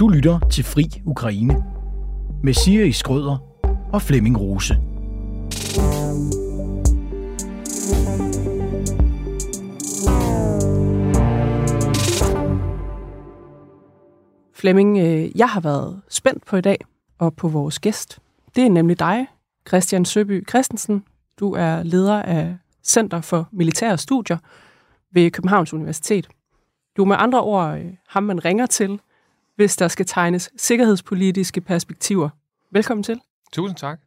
Du lytter til Fri Ukraine med Siri Skrøder og Flemming Rose. Flemming, øh, jeg har været spændt på i dag og på vores gæst. Det er nemlig dig, Christian Søby Christensen. Du er leder af Center for Militære Studier ved Københavns Universitet. Du er med andre ord øh, ham, man ringer til, hvis der skal tegnes sikkerhedspolitiske perspektiver. Velkommen til. Tusind tak.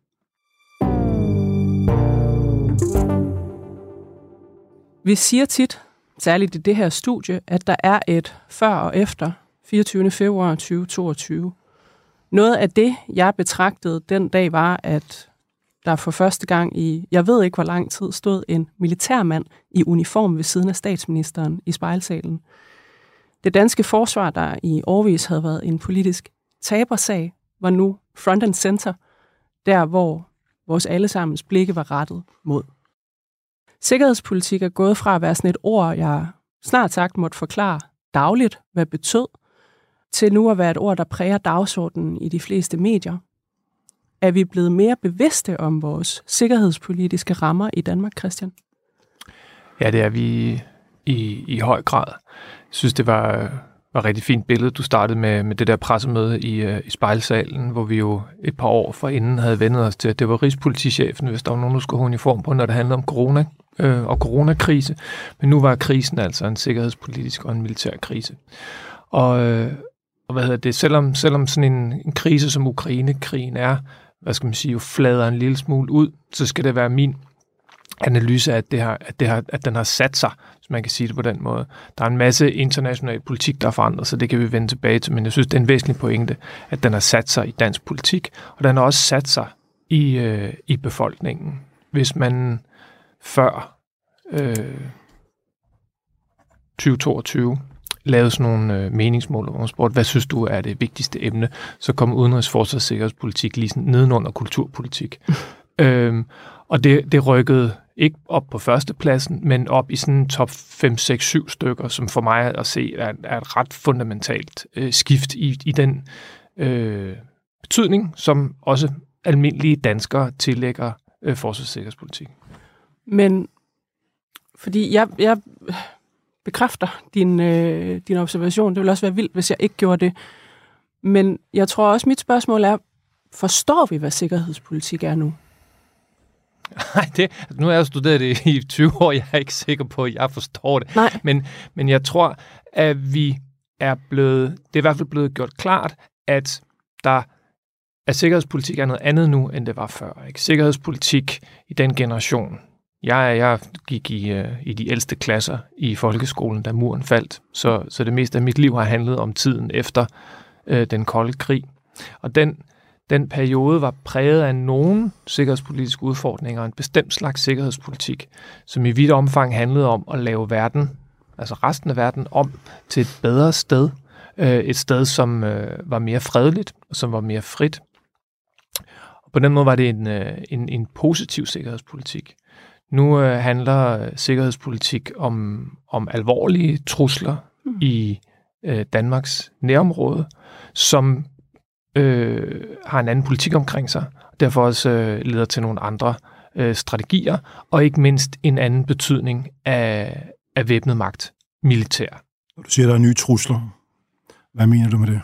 Vi siger tit, særligt i det her studie, at der er et før og efter 24. februar 2022. Noget af det, jeg betragtede den dag, var, at der for første gang i, jeg ved ikke hvor lang tid, stod en militærmand i uniform ved siden af statsministeren i spejlsalen. Det danske forsvar, der i årvis havde været en politisk tabersag, var nu front and center, der hvor vores allesammens blikke var rettet mod. Sikkerhedspolitik er gået fra at være sådan et ord, jeg snart sagt måtte forklare dagligt, hvad betød, til nu at være et ord, der præger dagsordenen i de fleste medier. Er vi blevet mere bevidste om vores sikkerhedspolitiske rammer i Danmark, Christian? Ja, det er vi i, i høj grad. Synes, det var, var et rigtig fint billede, du startede med, med det der pressemøde i, øh, i spejlsalen, hvor vi jo et par år forinden havde vendet os til, at det var Rigspolitichefen, hvis der var nogen, der skulle have uniform på, når det handlede om corona øh, og coronakrise. Men nu var krisen altså en sikkerhedspolitisk og en militær krise. Og, øh, og hvad hedder det, selvom, selvom sådan en, en krise som Ukraine-krigen er, hvad skal man sige, jo flader en lille smule ud, så skal det være min analyse af, at, det har, at, det har, at den har sat sig, hvis man kan sige det på den måde. Der er en masse international politik, der er forandret, så det kan vi vende tilbage til, men jeg synes, det er en væsentlig pointe, at den har sat sig i dansk politik, og den har også sat sig i, øh, i befolkningen. Hvis man før øh, 2022 lavede sådan nogle øh, meningsmål, hvor man spurgte, hvad synes du er det vigtigste emne, så kom udenrigs, forsvars- og sikkerhedspolitik lige sådan nedenunder kulturpolitik øhm, og det, det rykkede ikke op på førstepladsen, men op i sådan top 5, 6, 7 stykker, som for mig at se er, er et ret fundamentalt øh, skift i, i den øh, betydning, som også almindelige danskere tillægger øh, forsvars- og sikkerhedspolitik. Men fordi jeg, jeg bekræfter din, øh, din observation. Det ville også være vildt, hvis jeg ikke gjorde det. Men jeg tror også, mit spørgsmål er, forstår vi, hvad sikkerhedspolitik er nu? Nej, det, nu har jeg studeret det i 20 år, jeg er ikke sikker på, at jeg forstår det. Nej. Men, men jeg tror, at vi er blevet, det er i hvert fald blevet gjort klart, at der at sikkerhedspolitik er noget andet nu, end det var før. Ikke? Sikkerhedspolitik i den generation, jeg, jeg gik i, uh, i de ældste klasser i folkeskolen, da muren faldt, så, så det meste af mit liv har handlet om tiden efter uh, den kolde krig. Og den, den periode var præget af nogle sikkerhedspolitiske udfordringer, en bestemt slags sikkerhedspolitik, som i vidt omfang handlede om at lave verden, altså resten af verden, om til et bedre sted. Uh, et sted, som uh, var mere fredeligt, og som var mere frit. Og på den måde var det en, uh, en, en positiv sikkerhedspolitik. Nu øh, handler sikkerhedspolitik om, om alvorlige trusler mm. i øh, Danmarks nærområde, som øh, har en anden politik omkring sig, og derfor også øh, leder til nogle andre øh, strategier, og ikke mindst en anden betydning af, af væbnet magt, militær. Du siger, der er nye trusler. Hvad mener du med det?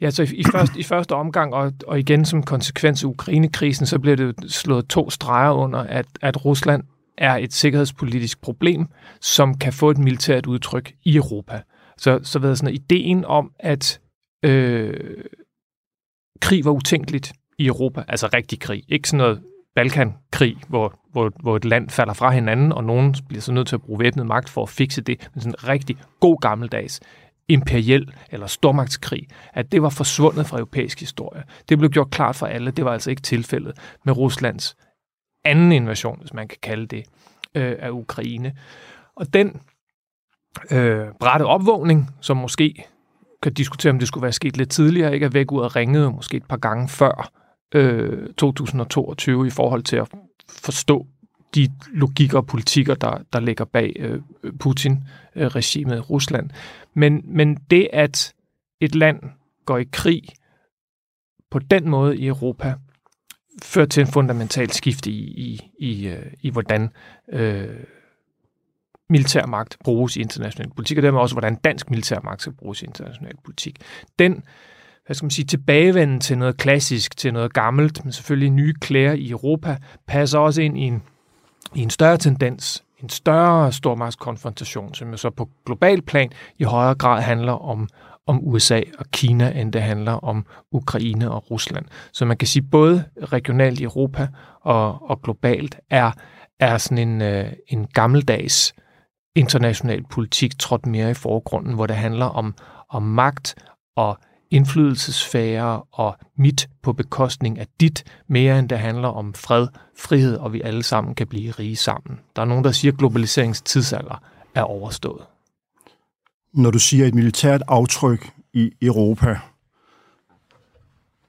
Ja, så i, i, første, i første omgang, og, og igen som konsekvens af Ukrainekrisen, så bliver det slået to streger under, at, at Rusland er et sikkerhedspolitisk problem, som kan få et militært udtryk i Europa. Så, så ved sådan, ideen om, at øh, krig var utænkeligt i Europa, altså rigtig krig, ikke sådan noget Balkankrig, hvor, hvor, hvor et land falder fra hinanden, og nogen bliver så nødt til at bruge væbnet magt for at fikse det, men sådan en rigtig god gammeldags imperiel eller stormagtskrig, at det var forsvundet fra europæisk historie. Det blev gjort klart for alle, det var altså ikke tilfældet med Ruslands anden invasion, hvis man kan kalde det, øh, af Ukraine. Og den øh, brætte opvågning, som måske kan diskutere, om det skulle være sket lidt tidligere, ikke at væk ud og ringede måske et par gange før øh, 2022 i forhold til at forstå de logikker og politikker, der, der ligger bag øh, Putin-regimet i Rusland. Men, men det, at et land går i krig på den måde i Europa, fører til en fundamental skift i, i, i, øh, i hvordan øh, militærmagt bruges i international politik, og dermed også, hvordan dansk militærmagt skal bruges i international politik. Den hvad skal man sige, tilbagevenden til noget klassisk, til noget gammelt, men selvfølgelig nye klæder i Europa, passer også ind i en, i en større tendens, en større stormagtskonfrontation, som jo så på global plan i højere grad handler om, om USA og Kina, end det handler om Ukraine og Rusland. Så man kan sige, både regionalt i Europa og, og globalt er, er sådan en, øh, en gammeldags international politik trådt mere i forgrunden, hvor det handler om, om magt og indflydelsesfære og mit på bekostning af dit, mere end det handler om fred, frihed, og vi alle sammen kan blive rige sammen. Der er nogen, der siger, at globaliseringens tidsalder er overstået. Når du siger et militært aftryk i Europa,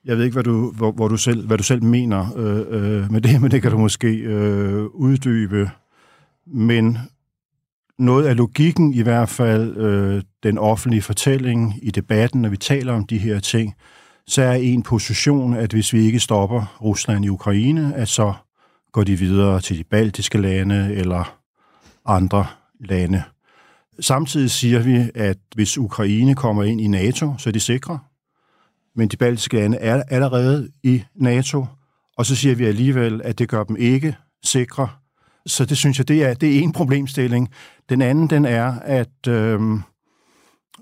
jeg ved ikke, hvad du, hvor, hvor du selv, hvad du selv mener øh, øh, med det, men det kan du måske øh, uddybe. Men noget af logikken, i hvert fald øh, den offentlige fortælling i debatten, når vi taler om de her ting, så er en position, at hvis vi ikke stopper Rusland i Ukraine, at så går de videre til de baltiske lande eller andre lande. Samtidig siger vi, at hvis Ukraine kommer ind i NATO, så er de sikre. Men de baltiske lande er allerede i NATO, og så siger vi alligevel, at det gør dem ikke sikre. Så det synes jeg, det er, det er en problemstilling. Den anden, den er, at øh,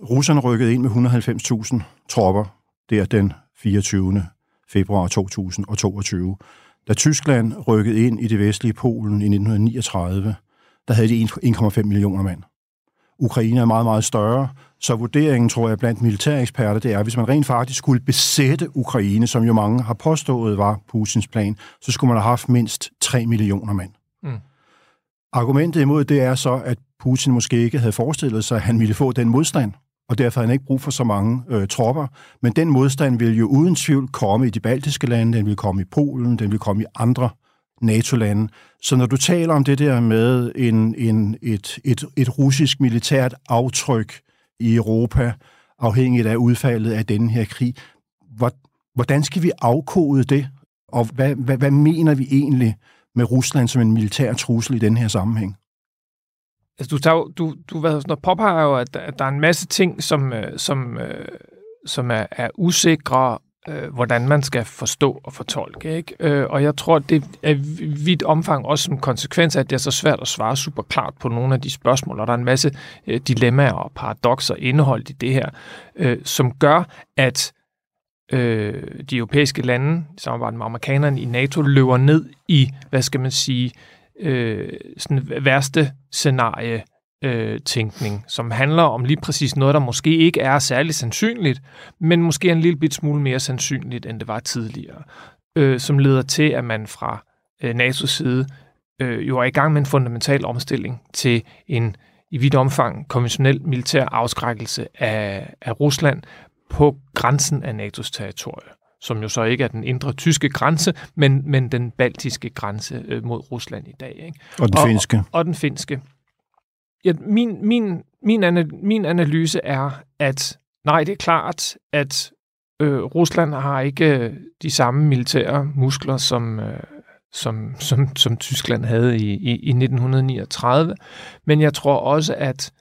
russerne rykkede ind med 190.000 tropper der den 24. februar 2022. Da Tyskland rykkede ind i det vestlige Polen i 1939, der havde de 1,5 millioner mand. Ukraine er meget, meget større, så vurderingen, tror jeg, blandt militæreksperter, det er, at hvis man rent faktisk skulle besætte Ukraine, som jo mange har påstået var Putins plan, så skulle man have haft mindst 3 millioner mand. Mm. Argumentet imod det er så, at Putin måske ikke havde forestillet sig, at han ville få den modstand, og derfor havde han ikke brug for så mange øh, tropper. Men den modstand vil jo uden tvivl komme i de baltiske lande, den vil komme i Polen, den vil komme i andre NATO-lande. Så når du taler om det der med en, en, et, et, et russisk militært aftryk i Europa, afhængigt af udfaldet af denne her krig, hvordan skal vi afkode det? Og hvad, hvad, hvad mener vi egentlig med Rusland som en militær trussel i den her sammenhæng? Altså, du, tager, du, du hvad, sådan, påpeger jo, at, at der er en masse ting, som, øh, som, øh, som er, er usikre, øh, hvordan man skal forstå og fortolke. Ikke? Øh, og jeg tror, det er vidt omfang også som konsekvens af, at det er så svært at svare super klart på nogle af de spørgsmål, og der er en masse øh, dilemmaer og paradoxer indeholdt i det her, øh, som gør, at øh, de europæiske lande, i samarbejde med amerikanerne i NATO, løber ned i, hvad skal man sige, øh, sådan værste scenarie øh, tænkning, som handler om lige præcis noget, der måske ikke er særlig sandsynligt, men måske en lille bit smule mere sandsynligt, end det var tidligere, øh, som leder til, at man fra øh, NATO's side øh, jo er i gang med en fundamental omstilling til en i vidt omfang konventionel militær afskrækkelse af, af Rusland på grænsen af NATO's territorie som jo så ikke er den indre tyske grænse, men, men den baltiske grænse øh, mod Rusland i dag. Ikke? Og den finske. Og, og den finske. Ja, min, min, min, min analyse er, at nej, det er klart, at øh, Rusland har ikke øh, de samme militære muskler, som, øh, som, som, som Tyskland havde i, i, i 1939. Men jeg tror også, at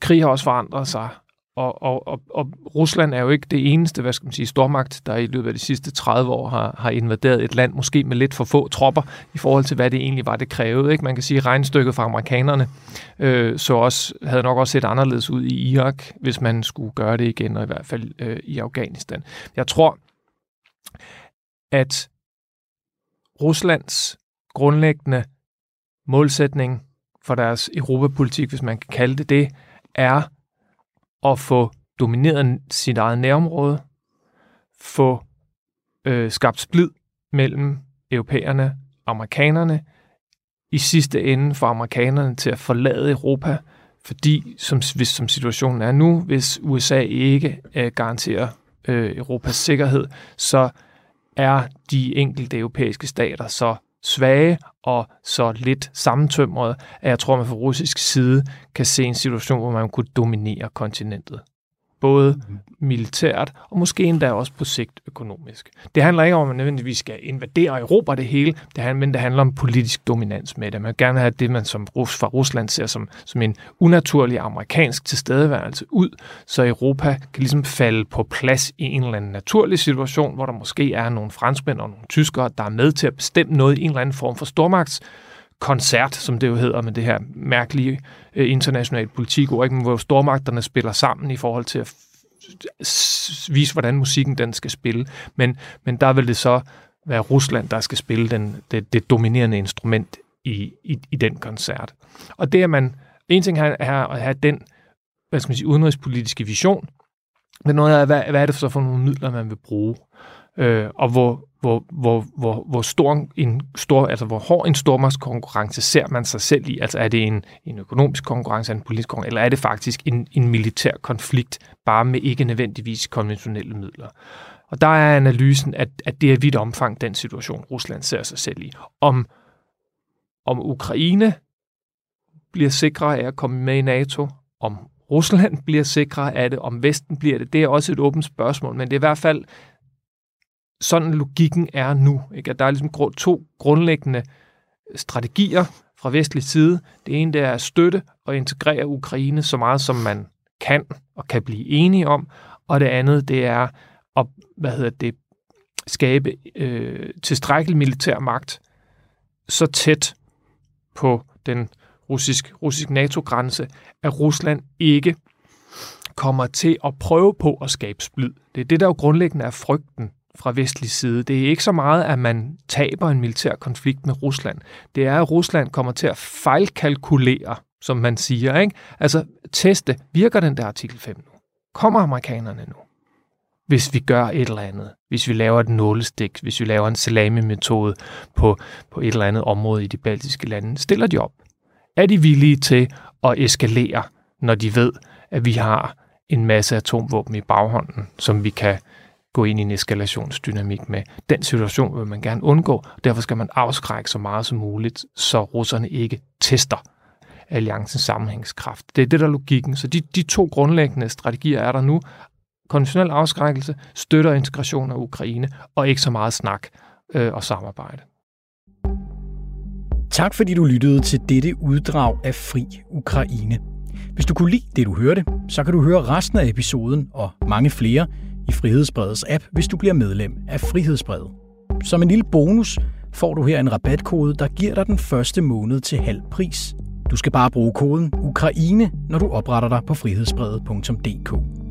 krig har også forandret sig, og, og, og, og Rusland er jo ikke det eneste, hvad skal man sige, stormagt, der i løbet af de sidste 30 år har, har invaderet et land, måske med lidt for få tropper, i forhold til, hvad det egentlig var, det krævede. Ikke? Man kan sige, at regnstykket fra amerikanerne øh, så også, havde nok også set anderledes ud i Irak, hvis man skulle gøre det igen, og i hvert fald øh, i Afghanistan. Jeg tror, at Ruslands grundlæggende målsætning for deres europapolitik, hvis man kan kalde det det, er at få domineret sit eget nærområde, få øh, skabt splid mellem europæerne og amerikanerne, i sidste ende for amerikanerne til at forlade Europa, fordi som, hvis, som situationen er nu, hvis USA ikke øh, garanterer øh, Europas sikkerhed, så er de enkelte europæiske stater så svage og så lidt sammentømret, at jeg tror, man fra russisk side kan se en situation, hvor man kunne dominere kontinentet både militært og måske endda også på sigt økonomisk. Det handler ikke om, at man nødvendigvis skal invadere Europa det hele, det handler, men det handler om politisk dominans med det. Man vil gerne have det, man som Rus, fra Rusland ser som, som en unaturlig amerikansk tilstedeværelse ud, så Europa kan ligesom falde på plads i en eller anden naturlig situation, hvor der måske er nogle franskmænd og nogle tyskere, der er med til at bestemme noget i en eller anden form for stormagts koncert, som det jo hedder med det her mærkelige øh, internationale politik, hvor stormagterne spiller sammen i forhold til at vise, hvordan musikken den skal spille. Men, men der vil det så være Rusland, der skal spille den, det, det dominerende instrument i, i, i den koncert. Og det er man, en ting er, er at have den hvad skal man sige, udenrigspolitiske vision, men noget af, hvad, hvad er det så for nogle midler, man vil bruge? Øh, og hvor, hvor, hvor, hvor, hvor, stor en stor, altså hvor hård en stormagtskonkurrence ser man sig selv i? Altså er det en, en økonomisk konkurrence, en politisk konkurrence, eller er det faktisk en, en militær konflikt, bare med ikke nødvendigvis konventionelle midler? Og der er analysen, at, at det er vidt omfang den situation, Rusland ser sig selv i. Om, om Ukraine bliver sikre af at komme med i NATO, om Rusland bliver sikre af det, om Vesten bliver det, det er også et åbent spørgsmål, men det er i hvert fald sådan logikken er nu. Ikke? At der er ligesom to grundlæggende strategier fra vestlig side. Det ene det er at støtte og integrere Ukraine så meget som man kan og kan blive enige om, og det andet det er at hvad hedder det, skabe øh, tilstrækkelig militær magt så tæt på den russisk, russisk NATO-grænse, at Rusland ikke kommer til at prøve på at skabe splid. Det er det, der jo grundlæggende er frygten fra vestlig side. Det er ikke så meget, at man taber en militær konflikt med Rusland. Det er, at Rusland kommer til at fejlkalkulere, som man siger. Ikke? Altså teste, virker den der artikel 5 nu? Kommer amerikanerne nu? Hvis vi gør et eller andet, hvis vi laver et nålestik, hvis vi laver en salami-metode på, på et eller andet område i de baltiske lande, stiller de op. Er de villige til at eskalere, når de ved, at vi har en masse atomvåben i baghånden, som vi kan gå ind i en eskalationsdynamik med. Den situation vil man gerne undgå, og derfor skal man afskrække så meget som muligt, så russerne ikke tester alliancens sammenhængskraft. Det er det, der er logikken. Så de, de to grundlæggende strategier er der nu. Konventionel afskrækkelse, støtter integration af Ukraine, og ikke så meget snak øh, og samarbejde. Tak fordi du lyttede til dette uddrag af Fri Ukraine. Hvis du kunne lide det, du hørte, så kan du høre resten af episoden og mange flere i Frihedsbredets app, hvis du bliver medlem af Frihedsbredet. Som en lille bonus får du her en rabatkode, der giver dig den første måned til halv pris. Du skal bare bruge koden Ukraine, når du opretter dig på frihedsbredet.dk.